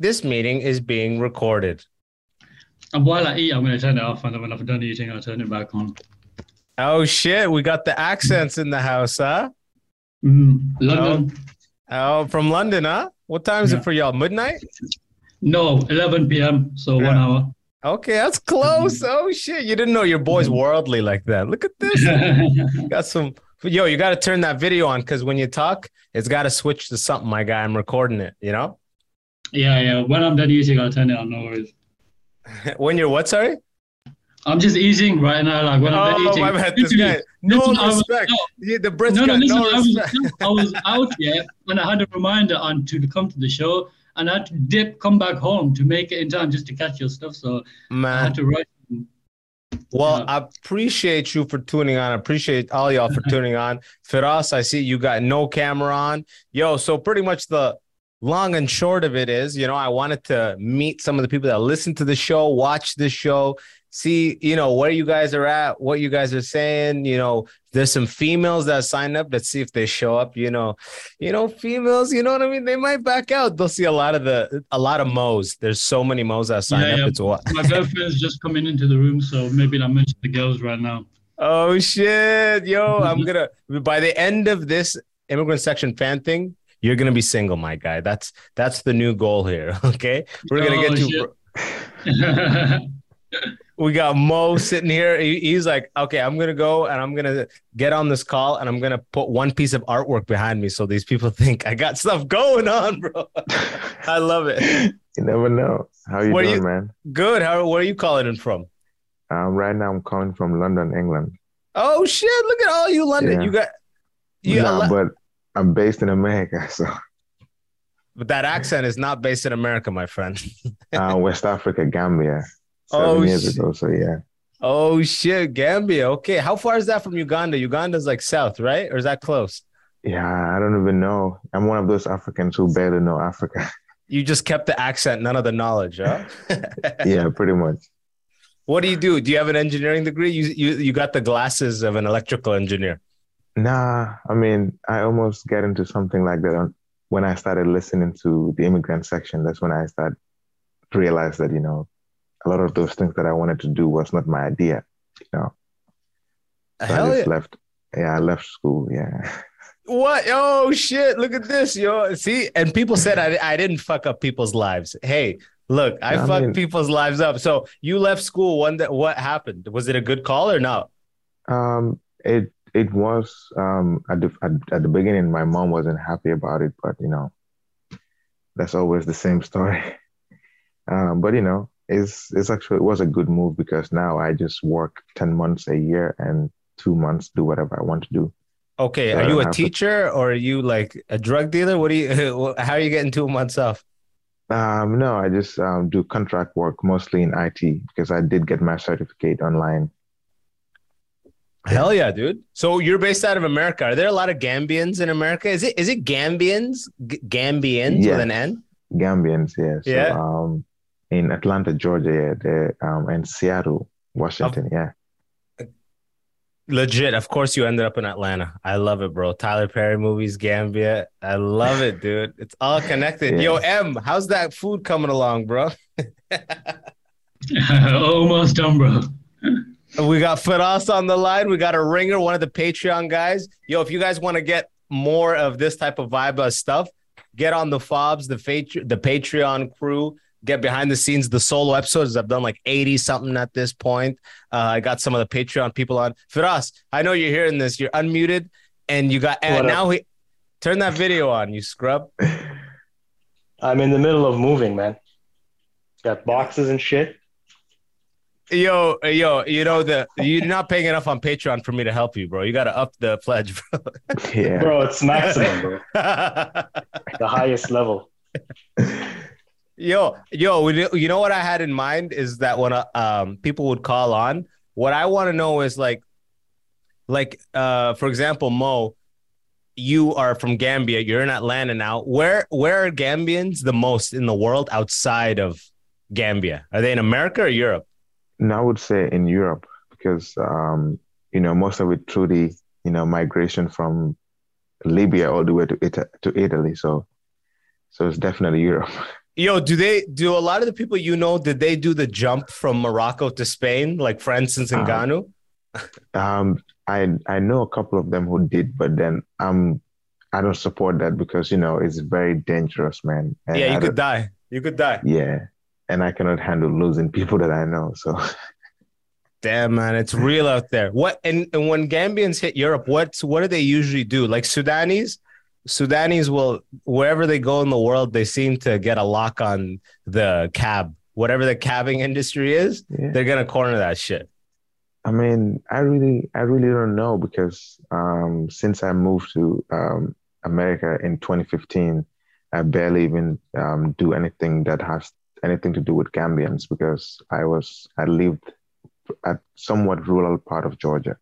this meeting is being recorded. And while I eat, I'm going to turn it off, and then when I've done eating, I'll turn it back on. Oh shit, we got the accents in the house, huh? Mm, London. Oh, from London, huh? What time is Yeah. it for y'all? Midnight? No, 11 p.m. So one hour. Okay, that's close. Oh shit, you didn't know your boy's worldly like that. Look at this. got some yo, you got to turn that video on because when you talk, it's got to switch to something, my guy. I'm recording it, you know? Yeah, yeah. When I'm done eating, I'll turn it on. No worries. when you're what, sorry? I'm just eating right now. Like when I'm done Oh, eating. my bad. This guy, no Listen, I was- respect. no. Yeah, the Brits No, no, listen, no I, was. I was out here and I had a reminder on to come to the show and I had to dip, come back home to make it in time just to catch your stuff. So I had to rush. well, Yeah. I appreciate you for tuning on. I appreciate all y'all for tuning on. Firas, I see you got no camera on. Yo, so pretty much the long and short of it is, you know, I wanted to meet some of the people that listen to the show, watch the show, see, you know, where you guys are at, what you guys are saying. You know, there's some females that sign up. Let's see if they show up. You know, you know, females. You know what I mean? They might back out. They'll see a lot of the a lot of mo's. There's so many mo's that sign Yeah, up. yeah. It's what. My girlfriend's just coming into the room, so maybe not mention the girls right now. Oh shit, yo! I'm gonna by the end of this immigrant section fan thing, you're gonna be single, my guy. That's that's the new goal here. Okay, we're gonna Oh, get you. shit. We got Mo sitting here. He- he's like, okay, I'm gonna go and I'm gonna get on this call and I'm gonna put one piece of artwork behind me so these people think I got stuff going on, bro. I love it. You never know. How you Where doing, you- man? Good. How? Where are you calling in from? Um, right now I'm calling from London, England. Oh shit! Look at all you London. Yeah. You got you. Nah, got but I'm based in America, so but that accent is not based in America, my friend. uh, West Africa, Gambia. Seven Oh, years shit. ago. So yeah. Oh shit, Gambia. Okay, how far is that from Uganda? Uganda's like south, right? Or is that close? Yeah, I don't even know. I'm one of those Africans who barely know Africa. You just kept the accent, none of the knowledge, huh? yeah, pretty much. what do you do? Do you have an engineering degree? You you you got the glasses of an electrical engineer. Nah, I mean, I almost get into something like that on- when I started listening to the immigrant section. That's when I started to realize that, you know, a lot of those things that I wanted to do was not my idea. You know, so Hell I yeah. just left. Yeah, I left school. Yeah. What? Oh shit! Look at this, yo. See, and people said I I didn't fuck up people's lives. Hey, look, I fucked mean- people's lives up. So you left school. One that what happened? Was it a good call or no? Um, it it was um at the at, at the beginning, my mom wasn't happy about it, but you know, that's always the same story. Um, but you know, it's it's actually it was a good move because now I just work ten months a year and two months do whatever I want to do. Okay, So are you a have to- teacher or are you like a drug dealer? What do you? How are you getting two months off? Um, no, I just um, do contract work mostly in IT because I did get my certificate online. Hell yeah, dude! So you're based out of America. Are there a lot of Gambians in America? Is it is it Gambians? G- Gambians Yeah. with an N? Gambians, yeah. So Yeah. um, in Atlanta, Georgia, yeah, there, um, and Seattle, Washington, yeah. Legit. Of course, you ended up in Atlanta. I love it, bro. Tyler Perry movies, Gambia. I love it, dude. It's all connected. Yeah. Yo, M, how's that food coming along, bro? Almost done, bro. We got Firas on the line. We got a ringer, one of the Patreon guys. Yo, if you guys want to get more of this type of vibe of stuff, get on the fobs, the Fat- the Patreon crew. Get behind the scenes, the solo episodes. I've done like 80 something at this point. Uh, I got some of the Patreon people on. Firas, I know you're hearing this. You're unmuted and you got, and What now he turn that video on, you scrub. I'm in the middle of moving, man. Got boxes and shit. Yo, yo, you know, the you're not paying enough on Patreon for me to help you, bro. You got to up the pledge, bro. Yeah. Bro, it's maximum, bro. The highest level. Yo, yo, you know what I had in mind is that when uh, um people would call on, what I want to know is like, like uh for example, Mo, you are from Gambia, you're in Atlanta now. Where where are Gambians the most in the world outside of Gambia? Are they in America or Europe? No, I would say in Europe because um, you know most of it through the you know migration from Libya all the way to Ita- to Italy. So so it's definitely Europe. Yo, do they do a lot of the people you know? Did they do the jump from Morocco to Spain, like for instance in Ganu? Um, I I know a couple of them who did, but then um, I don't support that because you know it's very dangerous, man. And Yeah, I you could die. You could die. Yeah, and I cannot handle losing people that I know. So Damn, man, it's real out there. What and, and when Gambians hit Europe, what's what do they usually do? Like Sudanese, Sudanese will wherever they go in the world, they seem to get a lock on the cab. Whatever the cabbing industry is, yeah, they're gonna corner that shit. I mean, I really I really don't know because um, since I moved to um, America in 2015, I barely even um, do anything that has anything to do with Gambians because I was I lived at somewhat rural part of Georgia.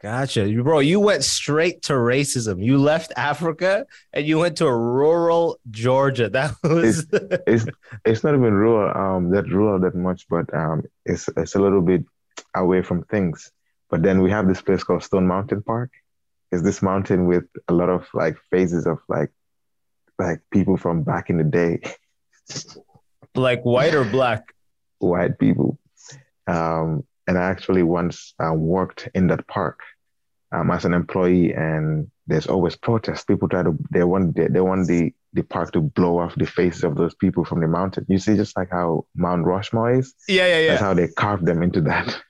Gotcha. You bro, you went straight to racism. You left Africa and you went to a rural Georgia. That was it's it's not even rural um that rural that much but um it's it's a little bit away from things but then we have this place called stone mountain park it's this mountain with a lot of like phases of like like people from back in the day like white or black. white people um and i actually once uh, worked in that park um, as an employee and there's always protests people try to they want they, they want the the park to blow off the faces of those people from the mountain you see just like how mount rushmore is Yeah, yeah, yeah. That's how they carved them into that.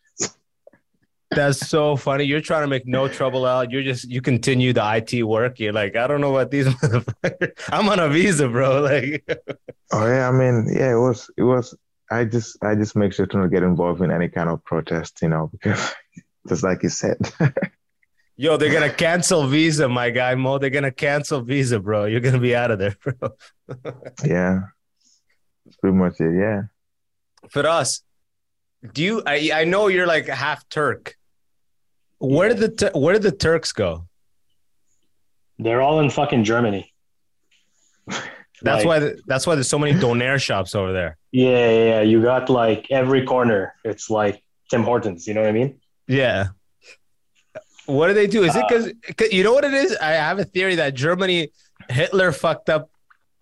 That's so funny. You're trying to make no trouble out. You're just you continue the IT work. You're like, I don't know what these motherfuckers. I'm on a visa, bro. Like, Oh yeah, I mean, yeah, it was it was I just I just make sure to not get involved in any kind of protest, you know, because just like you said. yo, they're gonna cancel visa, my guy Mo. They're gonna cancel visa, bro. You're gonna be out of there, bro. yeah. That's pretty much it, yeah. Firas, do you? I I know you're like half Turk. Where did the where did the Turks go? They're all in fucking Germany. That's Like, why the, that's why there's so many donair shops over there. Yeah, yeah, yeah. You got like every corner. It's like Tim Hortons. You know what I mean? Yeah. What do they do? Is it uh, because you know what it is? I have a theory that Germany, Hitler fucked up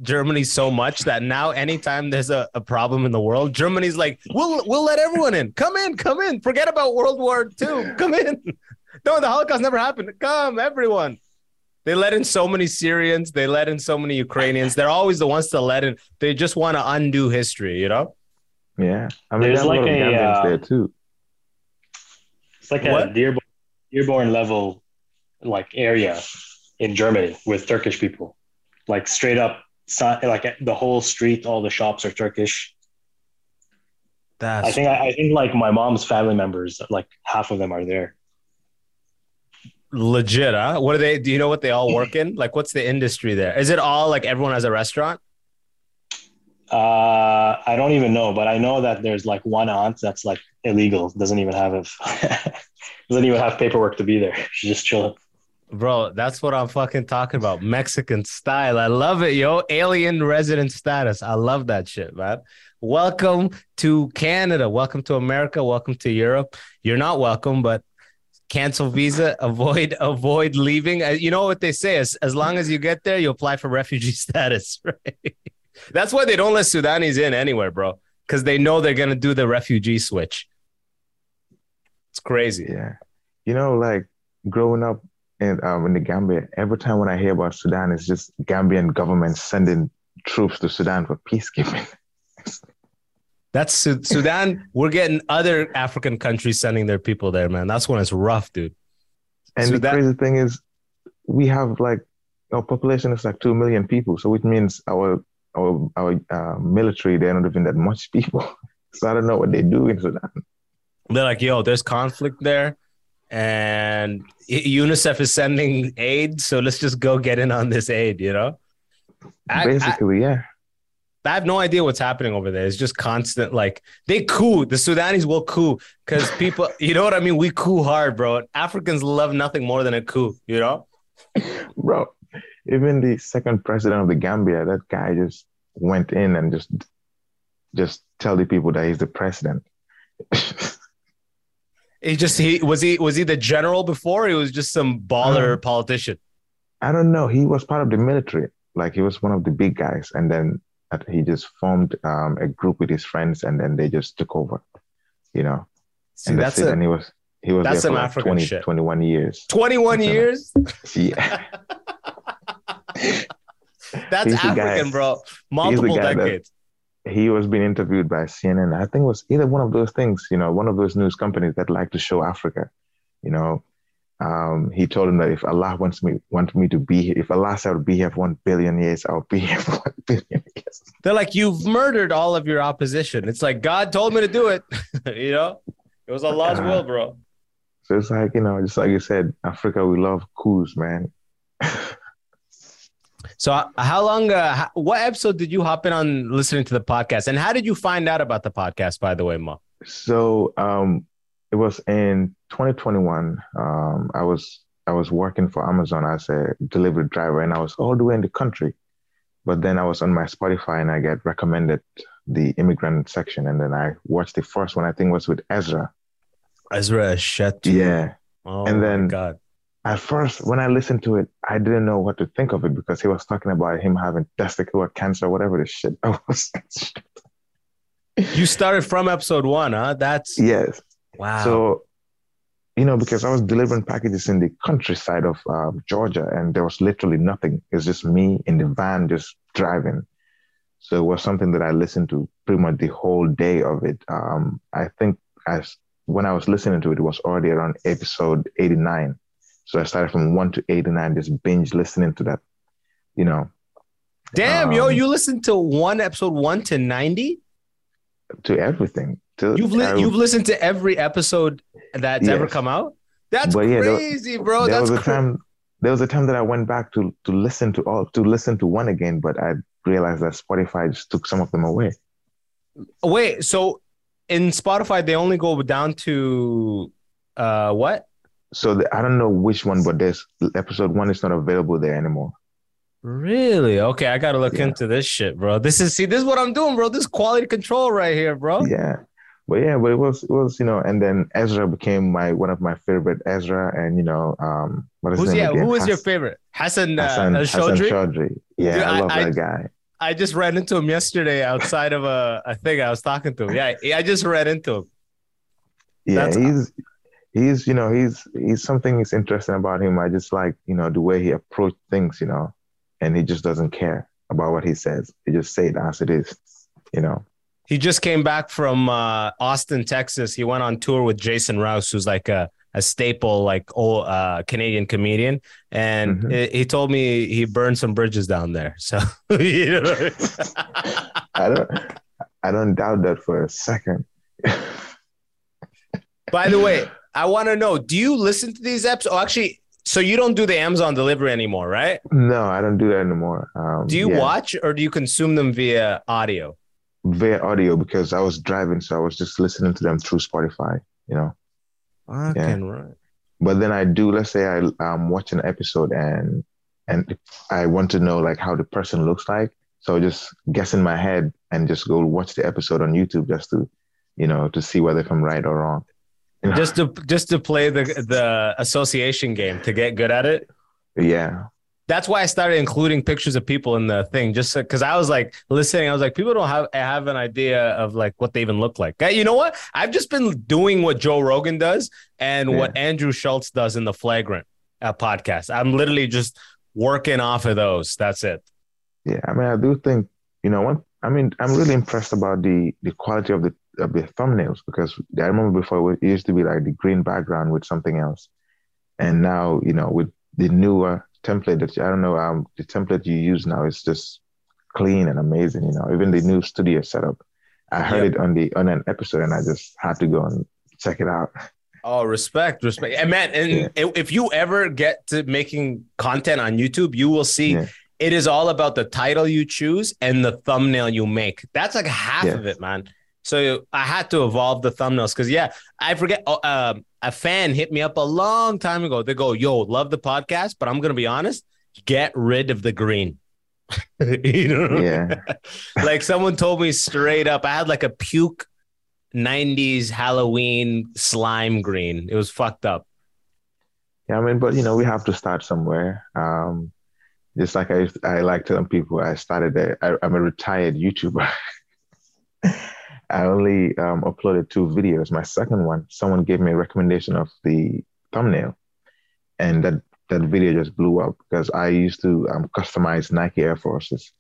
Germany so much that now anytime there's a, a problem in the world, Germany's like, we'll we'll let everyone in. Come in, come in. Forget about World War II. Come in. No, the Holocaust never happened. Come, everyone. They let in so many Syrians. They let in so many Ukrainians. They're always the ones to let in. They just want to undo history, you know? Yeah. I mean There's there's a lot like of a, Gambians uh, there too. It's like What? a Dearborn, Dearborn level like area in Germany with Turkish people. Like straight up, like the whole street, all the shops are Turkish. That's I think I, I think like my mom's family members, like half of them are there. Legit, huh? What are they do you know what they all work in? Like what's the industry there? Is it all like everyone has a restaurant? Uh, I don't even know, but I know that there's like one aunt that's like illegal, doesn't even have a, doesn't even have paperwork to be there. She's just chilling. Bro, that's what I'm fucking talking about. Mexican style. I love it, yo. Alien resident status. I love that shit, man. Welcome to Canada. Welcome to America. Welcome to Europe. You're not welcome, but cancel visa, avoid avoid leaving. Uh, You know what they say? As, as long as you get there, you apply for refugee status, right? That's why they don't let Sudanese in anywhere, bro. Because they know they're gonna do the refugee switch. It's crazy. Yeah. You know, like growing up in um in the Gambia, every time when I hear about Sudan, it's just Gambian government sending troops to Sudan for peacekeeping. That's Sudan. We're getting other African countries sending their people there, man. That's when it's rough, dude. And So the crazy thing is, we have like our population is like two million people, so which means our our our uh, military they're not even that much people. So I don't know what they do in Sudan. They're like, yo, there's conflict there, and UNICEF is sending aid, so let's just go get in on this aid. You know, I, I, Basically, yeah. I have no idea what's happening over there. It's just constant. Like they coup. The Sudanese will coup because people. You know what I mean? We coup hard, bro. Africans love nothing more than a coup. You know. Bro, even the second president of the Gambia, that guy just went in and just just tell the people that he's the president. He just he was he was he the general before? Or he was just some baller uh-huh. politician. I don't know. He was part of the military. Like he was one of the big guys. And then that he just formed um, a group with his friends and then they just took over, you know. See, and that's it. a, And he was he was that's there for like African 20, shit. 21 years. 21 That's years. Yeah. That's He's guy- African, bro. Multiple guy that- decades. he was being interviewed by CNN. I think it was either one of those things, you know, one of those news companies that like to show Africa. You know, um, he told him that if Allah wants me wants me to be here, if Allah said I'll be here for one billion years, I'll be here for one billion years. They're like, you've murdered all of your opposition. It's like God told me to do it. you know, it was Allah's God. will, bro. So it's like you know, just like you said, Africa, we love coups, man. So, uh, how long? Uh, how, what episode did you hop in on listening to the podcast, and how did you find out about the podcast? By the way, Mo. So um, it was in 2021. Um, I was I was working for Amazon as a delivery driver, and I was all the way in the country. But then I was on my Spotify, and I get recommended the immigrant section, and then I watched the first one. I think was with Ezra. Ezra Shet. Yeah. Oh And then- God. At first, when I listened to it, I didn't know what to think of it because he was talking about him having testicular cancer, whatever the shit. I was. You started from episode one, huh? That's yes. Wow. So, you know, because I was delivering packages in the countryside of um, Georgia and there was literally nothing. It's just me in the van just driving. So it was something that I listened to pretty much the whole day of it. Um, I think as when I was listening to it, it was already around episode 89. So I started from one to 89, just binge listening to that, you know, Damn, yo, um, you listened to one episode one to ninety. To everything. To, You've li- you've listened to every episode that's ever come out. That's But yeah, there- crazy, bro. there That's was a cra- time there was a time that I went back to to listen to all to listen to one again, but I realized that Spotify just took some of them away. Wait, so in Spotify they only go down to uh what? So the, I don't know which one, but there's episode one is not available there anymore. Really? Okay, I gotta look Yeah. into this shit, bro. This is see, this is what I'm doing, bro. This is quality control right here, bro. Yeah, but yeah, but it was it was you know, and then Ezra became my one of my favorite Ezra, and you know, um, what is Who's yeah? again? Who was your favorite? Hassan, uh, Hassan, Hassan Al-Shodri? Chaudhry. Yeah, Dude, I I- love I- that guy. I just ran into him yesterday outside of a, a thing I was talking to. Yeah, I just ran into him. Yeah, That's- he's he's you know he's he's something is interesting about him. I just like you know the way he approached things, you know, and he just doesn't care about what he says. He just say it as it is, you know. He just came back from uh, Austin, Texas. He went on tour with Jason Rouse, who's like a, a staple, like old uh, Canadian comedian. And Mhm. he- he told me he burned some bridges down there. So, you know. I don't I don't doubt that for a second. by the way, I want to know do you listen to these episodes? Oh, actually, so you don't do the Amazon delivery anymore, right? no, I don't do that anymore. Um, Do you yeah, watch or do you consume them via audio? via audio because I was driving, so I was just listening to them through Spotify, you know. Fucking right. But then I do, let's say I um watch an episode and and I want to know like how the person looks like. So I just guess in my head and just go watch the episode on YouTube just to, you know, to see whether if I'm right or wrong. Just to just to play the the association game to get good at it. yeah. that's why I started including pictures of people in the thing, just because I was like listening. I was like, people don't have have an idea of like what they even look like. You know what? I've just been doing what Joe Rogan does and what Andrew Schultz does in the Flagrant uh, podcast. I'm literally just working off of those. That's it. Yeah. I mean I do think, you know, one I mean, I'm really impressed about the the quality of the of the thumbnails because I remember before it used to be like the green background with something else. And now, you know, with the newer template that I don't know, um, the template you use now is just clean and amazing. You know, even the new studio setup. I heard Yep. it on the on an episode, and I just had to go and check it out. Oh, respect, respect, and man, and Yeah. if- if you ever get to making content on YouTube, you will see Yeah. it is all about the title you choose and the thumbnail you make. That's like half Yeah. of it, man. So I had to evolve the thumbnails because yeah, I forget. oh, Um, a fan hit me up a long time ago. They go, "Yo, love the podcast, but I'm gonna be honest, get rid of the green." you know, Yeah, like someone told me straight up. I had like a puke '90s Halloween slime green. It was fucked up. yeah. I mean, but you know, we have to start somewhere. Um, just like I I like telling people, I started. A, I, I'm a retired YouTuber. I only um, uploaded two videos. My second one, someone gave me a recommendation of the thumbnail, and that that video just blew up because I used to um, customize Nike Air Forces,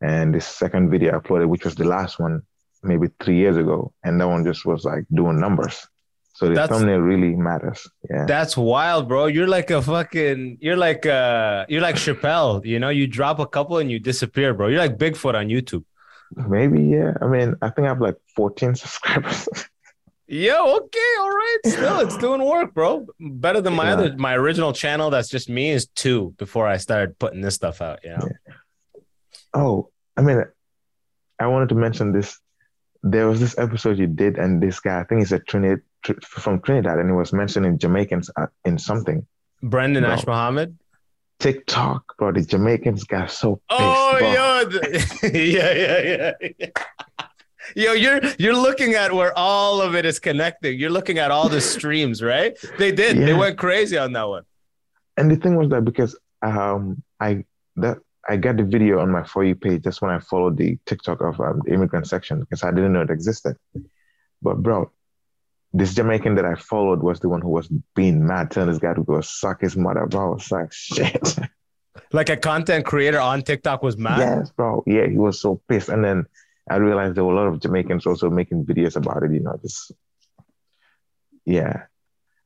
and the second video I uploaded, which was the last one, maybe three years ago, and that one just was like doing numbers. So the That's- thumbnail really matters. Yeah. That's wild, bro. You're like a fucking. You're like uh. You're like Chappelle. You know, you drop a couple and you disappear, bro. You're like Bigfoot on YouTube. Maybe, yeah. I mean, I think I have like 14 subscribers. yeah. okay, all right. Still, it's doing work, bro. Better than my Yeah. other my original channel. That's just me is two before I started putting this stuff out. You know. oh, I mean, I wanted to mention this. There was this episode you did, and this guy, I think he's a Trinidad from Trinidad, and he was mentioning Jamaicans uh, in something. Brendan No. Ash Mohammed. TikTok, bro, the Jamaicans got so pissed. Oh, yo, yeah, yeah, yeah, yeah. Yo, you're you're looking at where all of it is connecting. You're looking at all the streams, right? They did. They went crazy on that one. And the thing was that because um I that I got the video on my for you page just when I followed the TikTok of um, the immigrant section because I didn't know it existed. But bro, this Jamaican that I followed was the one who was being mad, telling this guy to go suck his mother. Bro, like, shit. Like a content creator on TikTok was mad. yes, bro. Yeah, he was so pissed. And then I realized there were a lot of Jamaicans also making videos about it. You know, just yeah.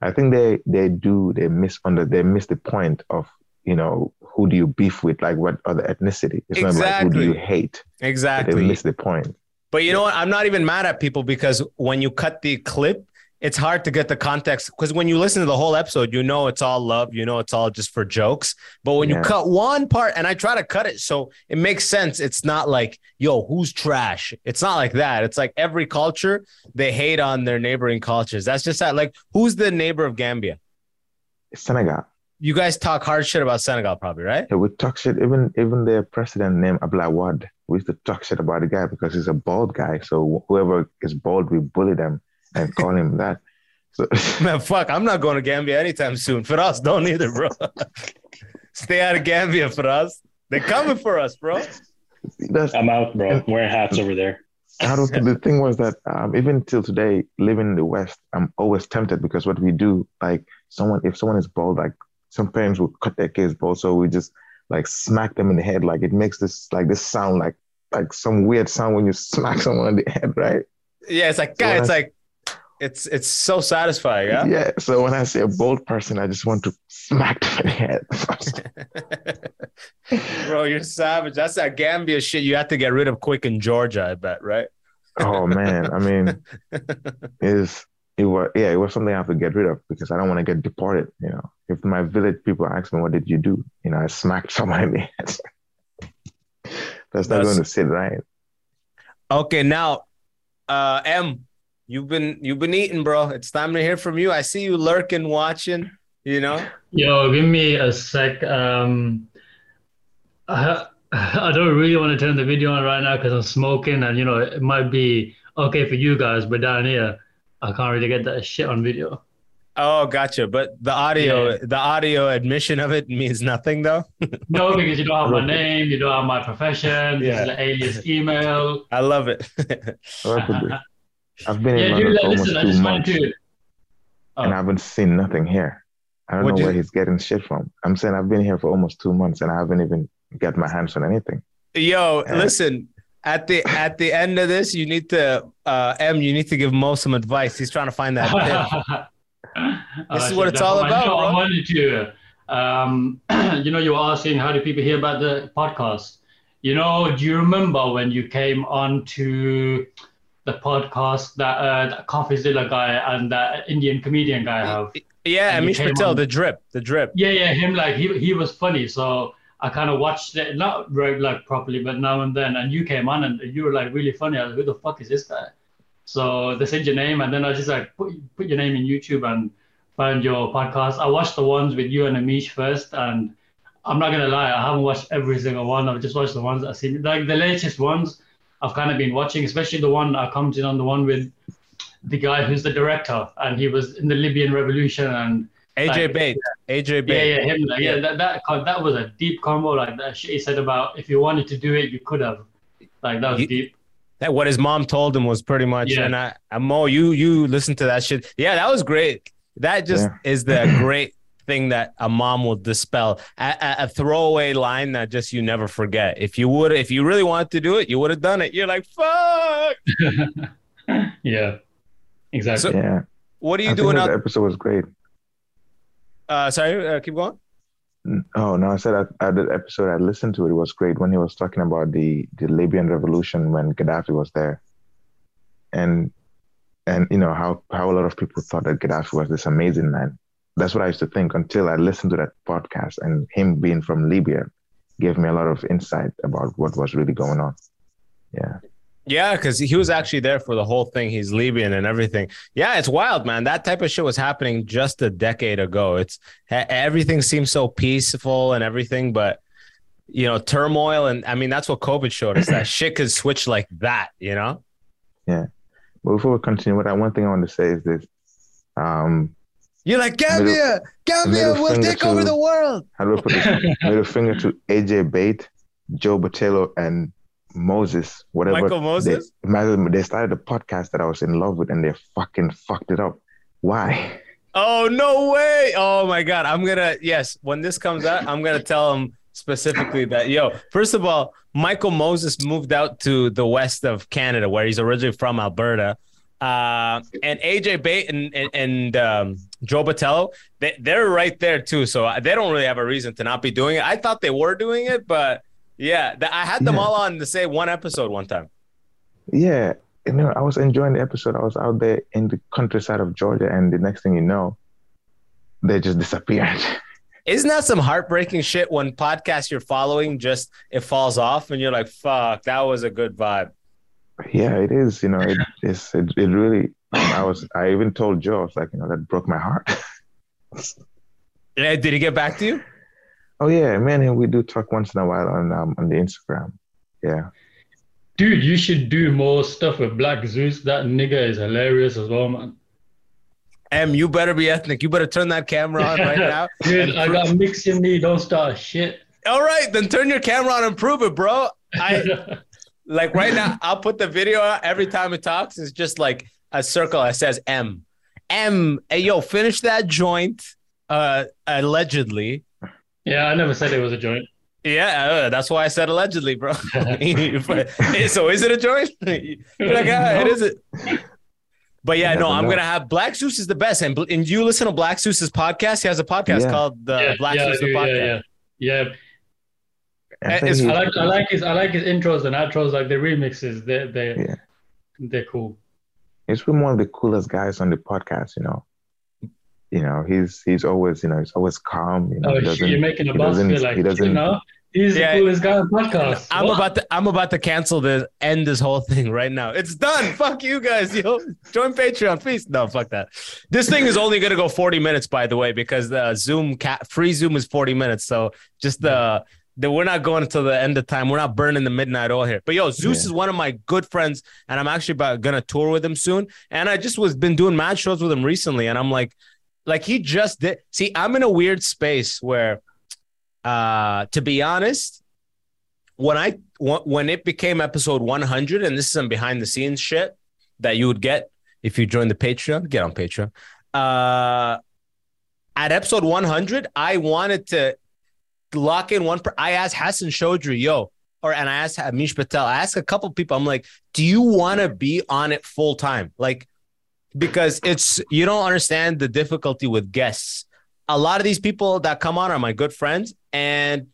I think they they do they miss under they miss the point of you know who do you beef with like what other ethnicity it's not like who do you hate. Exactly. they miss the point But you know what? I'm not even mad at people because when you cut the clip, it's hard to get the context. Because when you listen to the whole episode, you know it's all love, you know it's all just for jokes. But when you cut one part, and I try to cut it so it makes sense, it's not like, yo, who's trash? It's not like that. It's like every culture, they hate on their neighboring cultures. That's just that. Like, who's the neighbor of Gambia? Senegal You guys talk hard shit about Senegal, probably, right? yeah, we talk shit even even their president named Abdoulaye Wade we used to talk shit about the guy because he's a bald guy so whoever is bald we bully them and call him that so Man, fuck, I'm not going to Gambia anytime soon. Firas, don't either, bro. Stay out of Gambia Firas. They're coming for us, bro. that's I'm out, bro. I'm wearing hats over there. I don't the thing was that um, even till today, living in the West, I'm always tempted because what we do, like someone, if someone is bald, like some parents will cut their kids bald, so we just like smack them in the head, like it makes this like this sound like like some weird sound when you smack someone in the head, right? Yeah, it's like So God, it's I- like it's it's so satisfying, yeah. Yeah. So when I see a bold person, I just want to smack them in the head. Bro, you're savage. That's that Gambia shit you have to get rid of quick in Georgia, I bet, right? oh man, I mean, is it was yeah, it was something I have to get rid of because I don't want to get deported. You know, if my village people ask me what did you do, you know, I smacked someone in the head. That's not That's- going to sit right. Okay, now uh M, you've been you've been eating, bro. It's time to hear from you. I see you lurking, watching, you know. Yo, give me a sec. Um, I, I don't really want to turn the video on right now because I'm smoking, and you know it might be okay for you guys, but down here, I can't really get that shit on video. Oh, gotcha. But the audio, Yeah. the audio admission of it means nothing though. No, because you don't have my name, you don't have my profession, this is an alias email. I love it. I've been in London dude, for almost listen, I two months to. and I Oh, haven't seen nothing here. I don't What'd know you- where he's getting shit from. I'm saying I've been here for almost two months and I haven't even got my hands on anything. Yo, Yeah. listen. At the at the end of this, you need to uh M, you need to give Mo some advice. He's trying to find that tip. This is what it's all about, know. I bro. wanted to, um, you know, you were asking how do people hear about the podcast? You know, do you remember when you came on to the podcast that uh, that CoffeeZilla guy and that Indian comedian guy have? Yeah, And Amish Patel, on- the drip, the drip. Yeah, yeah, him like he he was funny, so I kind of watched it not very like properly, but now and then. And you came on and you were like really funny. I was like, who the fuck is this guy? So they said your name, and then I just like put put your name in YouTube and found your podcast. I watched the ones with you and Amish first, and I'm not gonna lie, I haven't watched every single one. I've just watched the ones that I've seen. Like the latest ones, I've kind of been watching, especially the one I commented on the one with the guy who's the director, and he was in the Libyan Revolution, and AJ Like- Bate. AJ Yeah, Bate. yeah, him. Like, yeah, that that that was a deep combo. Like that shit he said about if you wanted to do it, you could have. Like that was You- deep. That what his mom told him was pretty much. Yeah. And I, I Mo, you you listen to that shit. Yeah, that was great. That just Yeah. is the great thing that a mom will dispel. A, a, a throwaway line that just you never forget. If you would, if you really wanted to do it, you would have done it. You're like, fuck. yeah, exactly. So- Yeah. What are you think doing that out? episode was great. Uh, sorry, uh, keep going. Oh no! I said I, I, the episode I listened to it. it was great when he was talking about the the Libyan revolution when Gaddafi was there, and and you know how how a lot of people thought that Gaddafi was this amazing man. That's what I used to think until I listened to that podcast, and him being from Libya gave me a lot of insight about what was really going on. Yeah, Yeah, because he was actually there for the whole thing. He's Libyan and everything. Yeah, it's wild, man. That type of shit was happening just a decade ago. It's everything seems so peaceful and everything, but you know, turmoil and I mean that's what COVID showed us. that shit could switch like that, you know? Yeah. But before we continue, what I one thing I want to say is this: um, You're like Gambia, Gambia will take over the world. how do I put this? Middle finger to AJ Bate, Joe Botello, and Moses, whatever. Michael Moses? They, they started a podcast that I was in love with and they fucking fucked it up. Why? Oh no way! Oh my god! I'm gonna yes. When this comes out, I'm gonna tell them specifically that yo. First of all, Michael Moses moved out to the west of Canada, where he's originally from, Alberta. Uh, and AJ Bate and and, and um, Joe Botello, they they're right there too. So they don't really have a reason to not be doing it. I thought they were doing it, but yeah, th- I had them Yeah. all on to say one episode one time. Yeah. You know, I was enjoying the episode. I was out there in the countryside of Georgia, and the next thing you know, they just disappeared. Isn't that some heartbreaking shit when podcasts you're following just it falls off and you're like, fuck, that was a good vibe. Yeah, it is. You know, it is. It, it really. I was. I even told Joe, I was like, you know, that broke my heart. Yeah, did he get back to you? oh yeah, man, and we do talk once in a while on um, on the Instagram. Yeah. Dude, you should do more stuff with Black Zeus. That nigga is hilarious as well, man. M, you better be ethnic. You better turn that camera on right now. Dude, I pro- got mix in me. Don't start shit. All right, then turn your camera on and prove it, bro. I like right now. I'll put the video out every time it talks. It's just like a circle that says M. M. Hey, yo, finish that joint. Uh, allegedly. yeah, I never said it was a joint. Yeah, uh, that's why I said allegedly, bro. so is it a joint? You're like, ah, it is it. But yeah, no, never I'm know. gonna have Black Zeus is the best, and and you listen to Black Zeus's podcast. He has a podcast Yeah. called the yeah, Black yeah, Zeus the podcast. yeah, yeah, yeah. I it's- I like, I like his, I like his intros and outros, like the remixes. They, they, Yeah. they're cool. he's been one of the coolest guys on the podcast. You know. You know, he's he's always you know he's always calm. You know, Oh, he shit, doesn't. you're making a he boss doesn't- feel like he doesn't- you know he's Yeah. the coolest guy on podcast. I'm What? about to I'm about to cancel this, end this whole thing right now. It's done. fuck you guys, yo. Join Patreon, please. No, fuck that. This thing is only gonna go 40 minutes, by the way, because the Zoom cat free Zoom is 40 minutes. So just the the we're not going until the end of time. We're not burning the midnight oil here. But yo, Zeus Yeah. is one of my good friends, and I'm actually about gonna tour with him soon. And I just was been doing mad shows with him recently, and I'm like, like he just did. See, I'm in a weird space where, uh, to be honest, when I when it became episode 100, and this is some behind the scenes shit that you would get if you join the Patreon, get on Patreon. Uh, at episode 100, I wanted to lock in one. Per- I asked Hassan Chaudhry, yo, or and I asked Amish Patel. I asked a couple people. I'm like, do you want to be on it full time? Like, because it's you don't understand the difficulty with guests. A lot of these people that come on are my good friends, and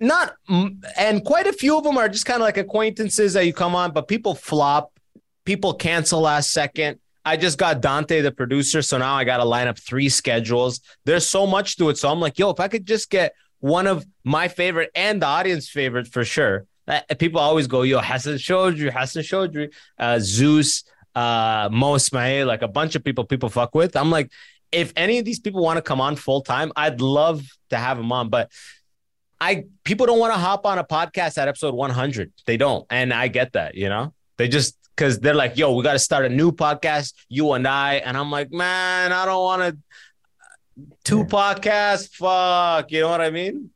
not and quite a few of them are just kind of like acquaintances that you come on, but people flop, people cancel last second. I just got Dante, the producer, so now I got to line up three schedules. There's so much to it, so I'm like, yo, if I could just get one of my favorite and the audience favorite for sure. Uh, People always go, yo, Hassan Chaudhry, Hassan Chaudhry, uh, Zeus, uh, Mo Ismail, like a bunch of people people fuck with. I'm like, if any of these people want to come on full time, I'd love to have them on, but I people don't want to hop on a podcast at episode 100. They don't, and I get that. You know, they just because they're like, "Yo, we got to start a new podcast, you and I," and I'm like, "Man, I don't want to." Two Yeah. podcasts. Fuck, you know what I mean?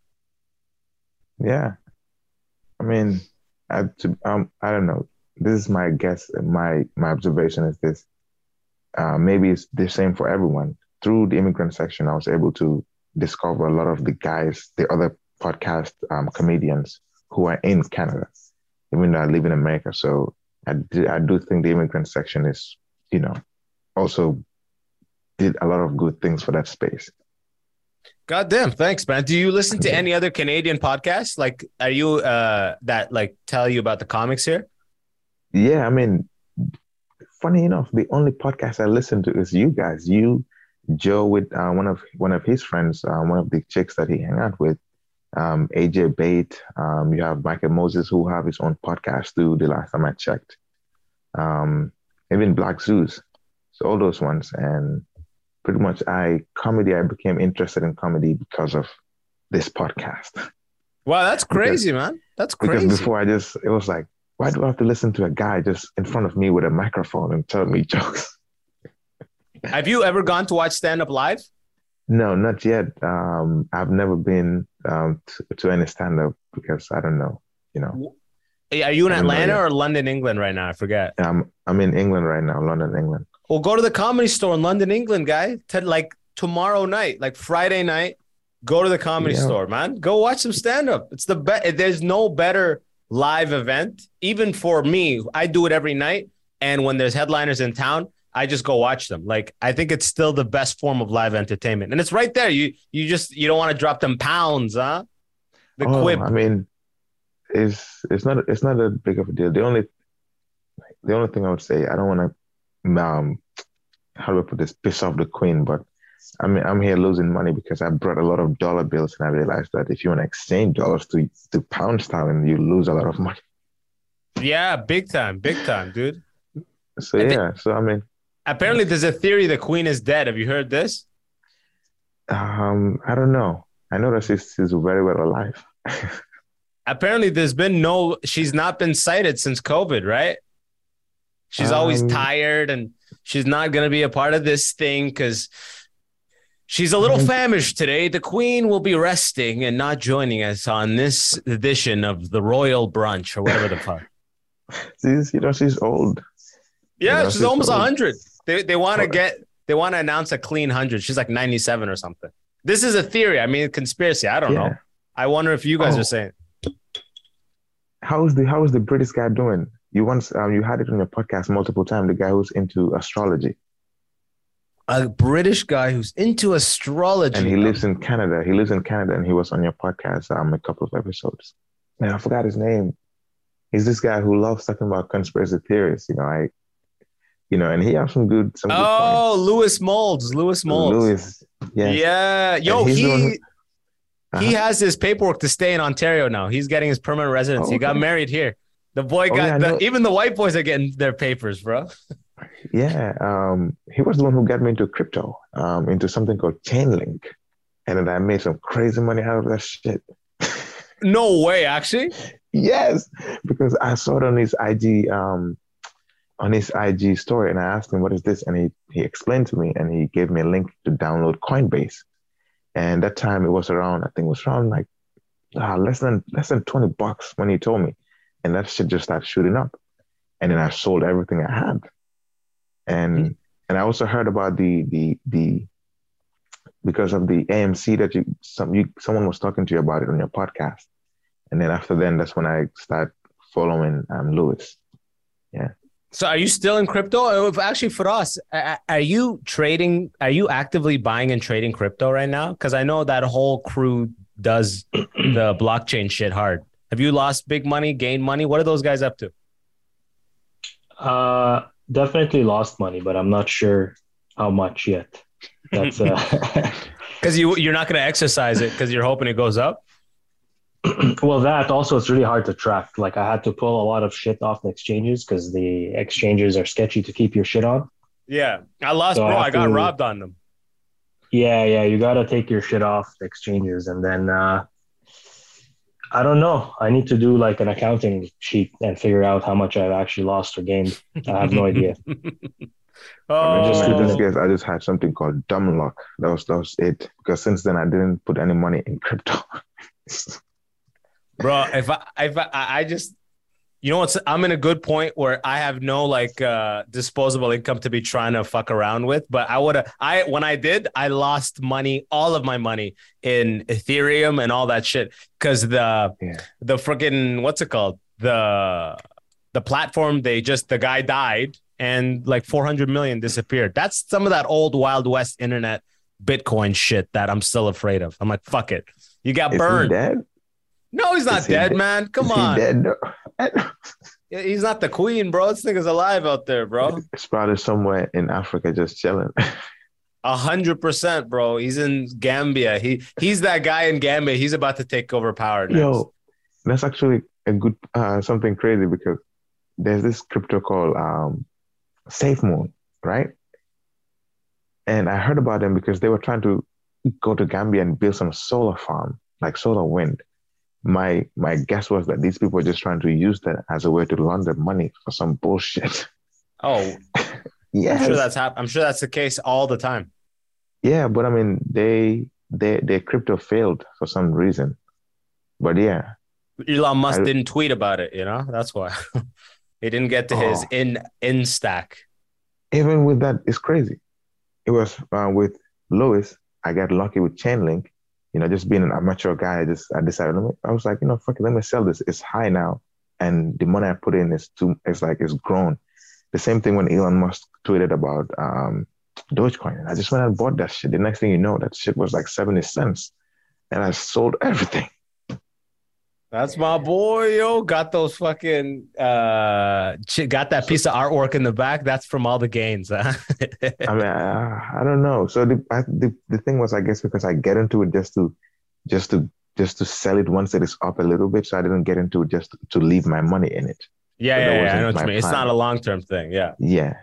Yeah. I mean, I, um, I don't know. This is my guess. My my observation is this. Uh, maybe it's the same for everyone. Through the immigrant section, I was able to discover a lot of the guys, the other podcast um, comedians who are in Canada, even though I live in America. So I do, I do think the immigrant section is, you know, also did a lot of good things for that space. God damn, thanks, man. Do you listen to any other Canadian podcasts? Like, are you uh that like tell you about the comics here? Yeah, I mean, funny enough, the only podcast I listen to is you guys. You, Joe, with uh, one of one of his friends, uh, one of the chicks that he hang out with, um, AJ Bate. Um, you have Michael Moses, who have his own podcast too. The last time I checked, um, even Black Zeus, so all those ones, and pretty much I comedy. I became interested in comedy because of this podcast. Wow, that's crazy, man. That's crazy. Because before I just, it was like, why do I have to listen to a guy just in front of me with a microphone and tell me jokes? Have you ever gone to watch stand up live? No, not yet. Um, I've never been um, to, to any stand up because I don't know. You know, Are you in Atlanta or London, England right now? I forget. I'm I'm in England right now, London, England. Well, go to the comedy store in London, England, guy. To, like tomorrow night, like Friday night, go to the comedy Yeah. store, man. Go watch some stand up. It's the best. There's no better live event, even for me. I do it every night, and when there's headliners in town, I just go watch them. Like I think it's still the best form of live entertainment, and it's right there. You you just you don't want to drop them pounds, huh? The oh, quib. I mean, it's it's not it's not a big of a deal. The only the only thing I would say, I don't want to um how do I put this piss off the queen, but I mean I'm here losing money because I brought a lot of dollar bills and I realized that if you want to exchange dollars to to pound sterling, you lose a lot of money. Yeah, big time, big time, dude. So I yeah, so I mean, Apparently, there's a theory the queen is dead. Have you heard this? um, I don't know. I know that she's, she's very well alive. apparently there's been no she's not been sighted since covid right she's always Um, tired and she's not going to be a part of this thing because she's a little Um, famished today. The queen will be resting and not joining us on this edition of the royal brunch or whatever the fuck. She's you know she's old. yeah know, she's she's almost old. 100 they, they want to get they want to announce a clean 100 she's like 97 or something. This is a theory. I mean conspiracy. I don't know. I wonder if you guys Oh. are saying. How's the how's the British guy doing? You once um, you had it on your podcast multiple times. The guy who's into astrology a british guy who's into astrology and he lives in Canada. He lives in Canada and he was on your podcast um a couple of episodes. Man, I forgot his name. He's this guy who loves talking about conspiracy theories. You know, I, you know, and he has some good some good Oh, Lewis Molds. Lewis. Molds. Lewis, yeah, Yeah. Yo, he's the one he he Uh-huh. has his paperwork to stay in Ontario now. He's getting his permanent residency. Oh, He got married here. The boy Oh, got yeah, the, even the white boys are getting their papers, bro. yeah. Um, he was the one who got me into crypto, um, into something called Chainlink, and then I made some crazy money out of that shit. No way, actually. Yes, because I saw it on his IG um on his IG story and I asked him what is this and he he explained to me and he gave me a link to download Coinbase. And that time it was around I think it was around like uh, less than less than 20 bucks when he told me. And that shit just started shooting up. And then I sold everything I had. And and I also heard about the the the because of the AMC that you some you someone was talking to you about it on your podcast. And then after then, that's when I start following um, Lewis. Yeah. So are you still in crypto? Actually, Firas, are you trading? Are you actively buying and trading crypto right now? Because I know that whole crew does the blockchain shit hard. Have you lost big money, gained money? What are those guys up to? Uh, definitely lost money, but I'm not sure how much yet. That's uh, Because you you're not going to exercise it because you're hoping it goes up. well, that also it's really hard to track. Like I had to pull a lot of shit off the exchanges because the exchanges are sketchy to keep your shit on. Yeah, I lost, So I bro. I, have got to- robbed on them. Yeah, yeah, you got to take your shit off the exchanges, and then uh, I don't know. I need to do like an accounting sheet and figure out how much I've actually lost or gained. I have no idea. Oh, I just, Oh, just guess I just had something called dumb luck. That was that was it. Because since then I didn't put any money in crypto. bro. If I if I, I just you know what's I'm in a good point where I have no like uh disposable income to be trying to fuck around with. But I would have I when I did, I lost money, all of my money in Ethereum and all that shit. Cause the Yeah. the freaking what's it called? The the platform, they just the guy died and like 400 million disappeared. That's some of that old Wild West internet Bitcoin shit that I'm still afraid of. I'm like, fuck it. You got Is burned. dead? No, he's not he dead, dead? man. Come Is on. He. He's not the queen, bro. This nigga's alive out there, bro. It's probably somewhere in Africa just chilling. A hundred percent, bro. He's in Gambia. He he's that guy in Gambia. He's about to take over power next. Yo, that's actually a good uh, something crazy because there's this crypto called um, SafeMoon, right? And I heard about them because they were trying to go to Gambia and build some solar farm, like solar wind. My my guess was that these people were just trying to use that as a way to launder money for some bullshit. Oh, yeah, I'm sure that's hap- I'm sure that's the case all the time. yeah, but I mean they they their crypto failed for some reason. But yeah, Elon Musk I- didn't tweet about it, you know? That's why. he didn't get to his Oh. in in stack. even with that, it's crazy. It was uh, with Lewis. I got lucky with Chainlink. You know, just being an amateur guy, I just I decided. Let me, I was like, you know, fuck it, let me sell this. It's high now, and the money I put in is too. It's like it's grown. The same thing when Elon Musk tweeted about um, Dogecoin. I just went and bought that shit. The next thing you know, that shit was like seventy cents, and I sold everything. That's my boy, yo. Got those fucking uh got that piece of artwork in the back. That's from all the gains. Huh? I mean, I, I don't know. So the, I, the the thing was, I guess, because I get into it just to, just to, just to sell it once it is up a little bit. So I didn't get into it just to leave my money in it. yeah, yeah, yeah. I know what you mean. It's not a long term thing. Yeah. Yeah,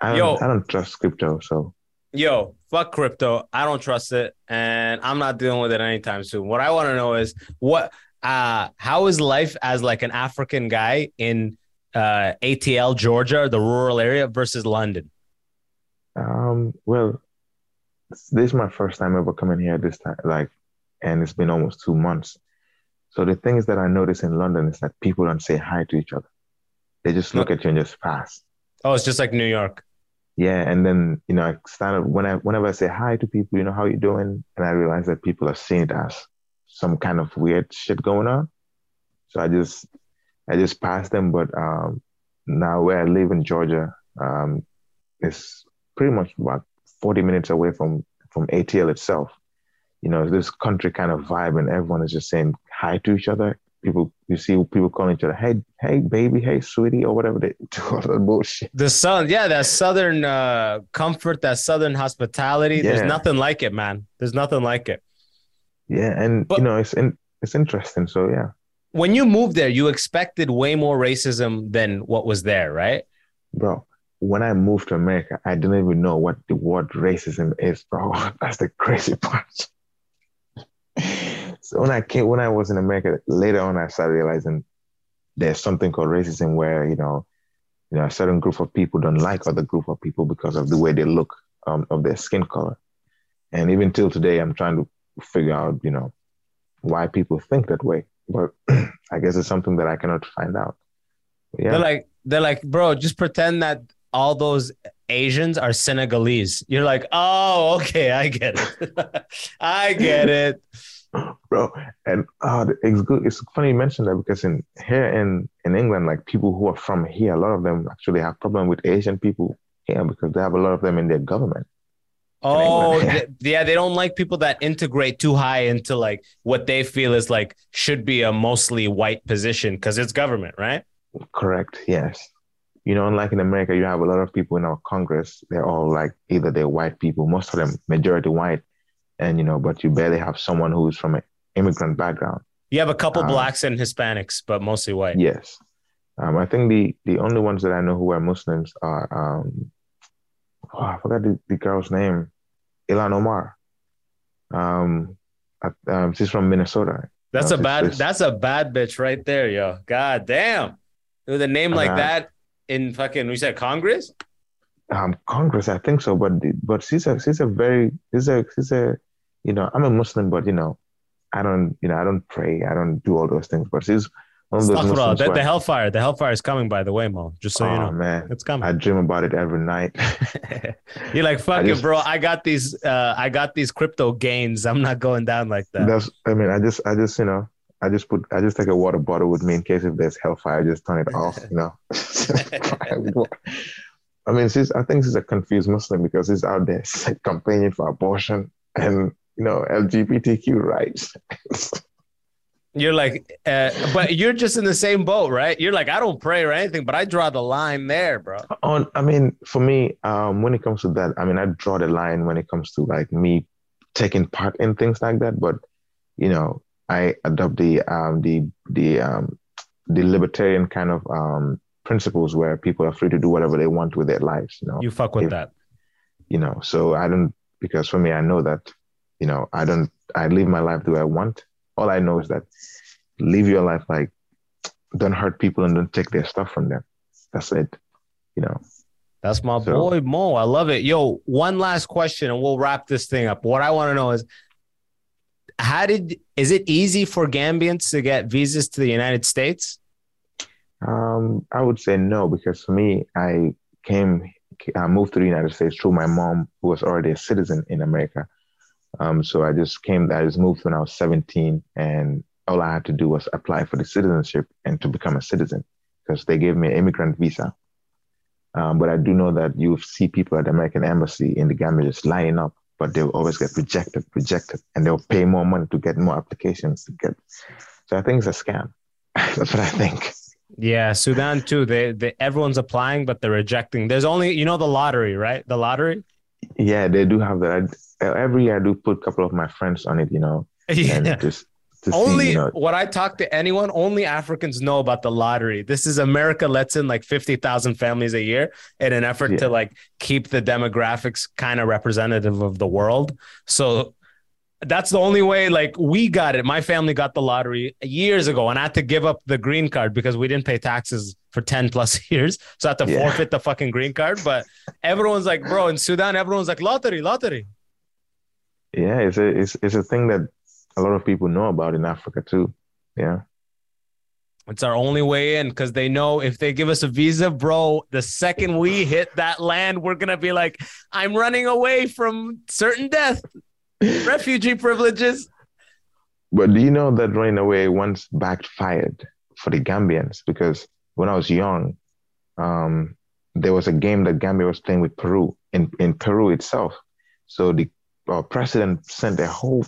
I don't, Yo. I don't trust crypto. So Yo, fuck crypto. I don't trust it, and I'm not dealing with it anytime soon. What I want to know is what uh how is life as like an African guy in uh ATL, Georgia, the rural area versus London? um, well, this is my first time ever coming here this time, like, and it's been almost two months. So the things that I notice in London is that people don't say hi to each other. They just look at you and just pass. Oh, it's just like New York. Yeah, and then you know, I started when I whenever I say hi to people, you know, how you doing? And I realize that people are seeing it as some kind of weird shit going on. So I just I just passed them. But um, now where I live in Georgia, um, it's pretty much about 40 minutes away from from ATL itself. You know, this country kind of vibe, and everyone is just saying hi to each other. People, you see people calling each other, "Hey, hey, baby, hey, sweetie," or whatever they do all that bullshit. The sun, yeah, that southern uh comfort, that southern hospitality. There's nothing like it, man. There's nothing like it. Yeah, and But- you know, it's in, it's interesting. So yeah, When you moved there, you expected way more racism than what was there, right? bro. When I moved to America, I didn't even know what the word racism is, bro. That's the crazy part. so when I came, when I was in America, later on, I started realizing there's something called racism where you know, you know, a certain group of people don't like other group of people because of the way they look, um, of their skin color. And even till today, I'm trying to figure out, you know, why people think that way. But I guess it's something that I cannot find out. Yeah. They're like, they're like, bro, just pretend that all those Asians are Senegalese. You're like, oh, okay, I get it. I get it. bro. And uh, it's good. It's funny you mentioned that because in here in in England, like people who are from here, a lot of them actually have problem with Asian people here because they have a lot of them in their government. Oh, England. th- yeah, they don't like people that integrate too high into like what they feel is like should be a mostly white position because it's government, right? Correct. Yes. You know, unlike in America, you have a lot of people in our Congress. They're all like either they're white people, most of them majority white, and you know, but you barely have someone who's from an immigrant background. You have a couple Ah. blacks and Hispanics, but mostly white. Yes. Um, I think the the only ones that I know who are Muslims are um, oh, I forgot the, the girl's name, Ilhan Omar. Um, I- um, she's from Minnesota. That's No, a bad. That's a bad bitch right there, yo. God damn. With a name like Uh-huh. that in fucking, we said Congress. um, Congress, I think so. But but she's a she's a very she's a she's a you know I'm a Muslim, but you know I don't you know I don't pray, I don't do all those things. But she's those the, the hellfire, the hellfire is coming. By the way, Mo, just so oh, you know, man, it's coming. I dream about it every night. You're like fuck it, bro. I got these uh, I got these crypto gains. I'm not going down like that. That's I mean I just I just you know I just put I just take a water bottle with me in case if there's hellfire, I just turn it off, you know. I mean, she's I think she's a confused Muslim because she's out there campaigning for abortion and you know LGBTQ rights. You're like, uh, but you're just in the same boat, right? You're like, I don't pray or anything, but I draw the line there, bro. On, I mean, for me, um, when it comes to that, I mean, I draw the line when it comes to like me taking part in things like that. But you know, I adopt the um, the the um, the libertarian kind of um, principles where people are free to do whatever they want with their lives. You know, you fuck with if, that. You know, so I don't because for me, I know that you know I don't I live my life the way I want. All I know is that live your life like don't hurt people and don't take their stuff from them. That's it. You know. That's my so, boy Mo. I love it. Yo, one last question and we'll wrap this thing up. What I want to know is how did is it easy for Gambians to get visas to the United States? Um, I would say no because for me, I came, I moved to the United States through my mom, who was already a citizen in America. Um, so I just came, I just moved when I was 17, and all I had to do was apply for the citizenship and to become a citizen because they gave me an immigrant visa. Um, but I do know that you see people at the American embassy in the Gambia just lining up but they'll always get rejected, rejected, and they'll pay more money to get more applications to get. So I think it's a scam. That's what I think. Yeah, Sudan too. They, they everyone's applying, but they're rejecting. There's only you know the lottery, right? The lottery. Yeah, they do have that. I, every year I do put a couple of my friends on it. You know, yeah. just only see, you know, when I talk to anyone, only Africans know about the lottery. This is America lets in like 50,000 families a year in an effort yeah. to like keep the demographics kind of representative of the world. So that's the only way like we got it. My family got the lottery years ago and I had to give up the green card because we didn't pay taxes for 10 plus years. So I had to yeah. forfeit the fucking green card. But everyone's like, bro, in Sudan, everyone's like lottery, lottery. Yeah, it's a it's, it's a thing that a lot of people know about in Africa too. Yeah. It's our only way in because they know if they give us a visa, bro, the second we hit that land, we're going to be like, I'm running away from certain death, refugee privileges. But do you know that running away once backfired for the Gambians? Because when I was young, um, there was a game that Gambia was playing with Peru in, in Peru itself. So the uh, president sent a whole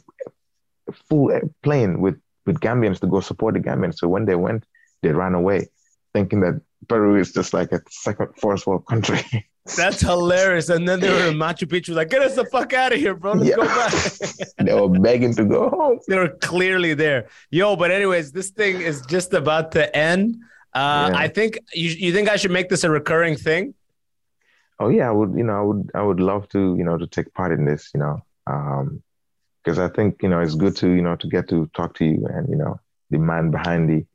full plane with with Gambians to go support the Gambians. So when they went, they ran away, thinking that Peru is just like a second first world country. That's hilarious. And then they were in Machu Picchu, like, get us the fuck out of here, bro. Let's yeah. go back. they were begging to go home. They were clearly there. Yo, but anyways, this thing is just about to end. Uh, yeah. I think you you think I should make this a recurring thing? Oh yeah, I would. You know, I would. I would love to. You know, to take part in this. You know, um, because I think you know it's good to you know to get to talk to you and you know the man behind the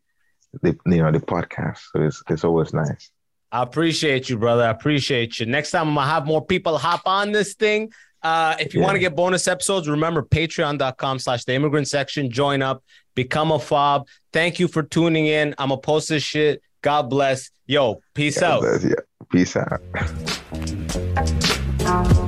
the you know the podcast. So it's it's always nice. I appreciate you, brother. I appreciate you. Next time I'm gonna have more people hop on this thing. Uh, if you yeah. want to get bonus episodes, remember patreon.com slash the immigrant section. Join up, become a fob. Thank you for tuning in. I'm gonna post this shit. God bless. Yo, peace God out. Bless, yeah. Peace out.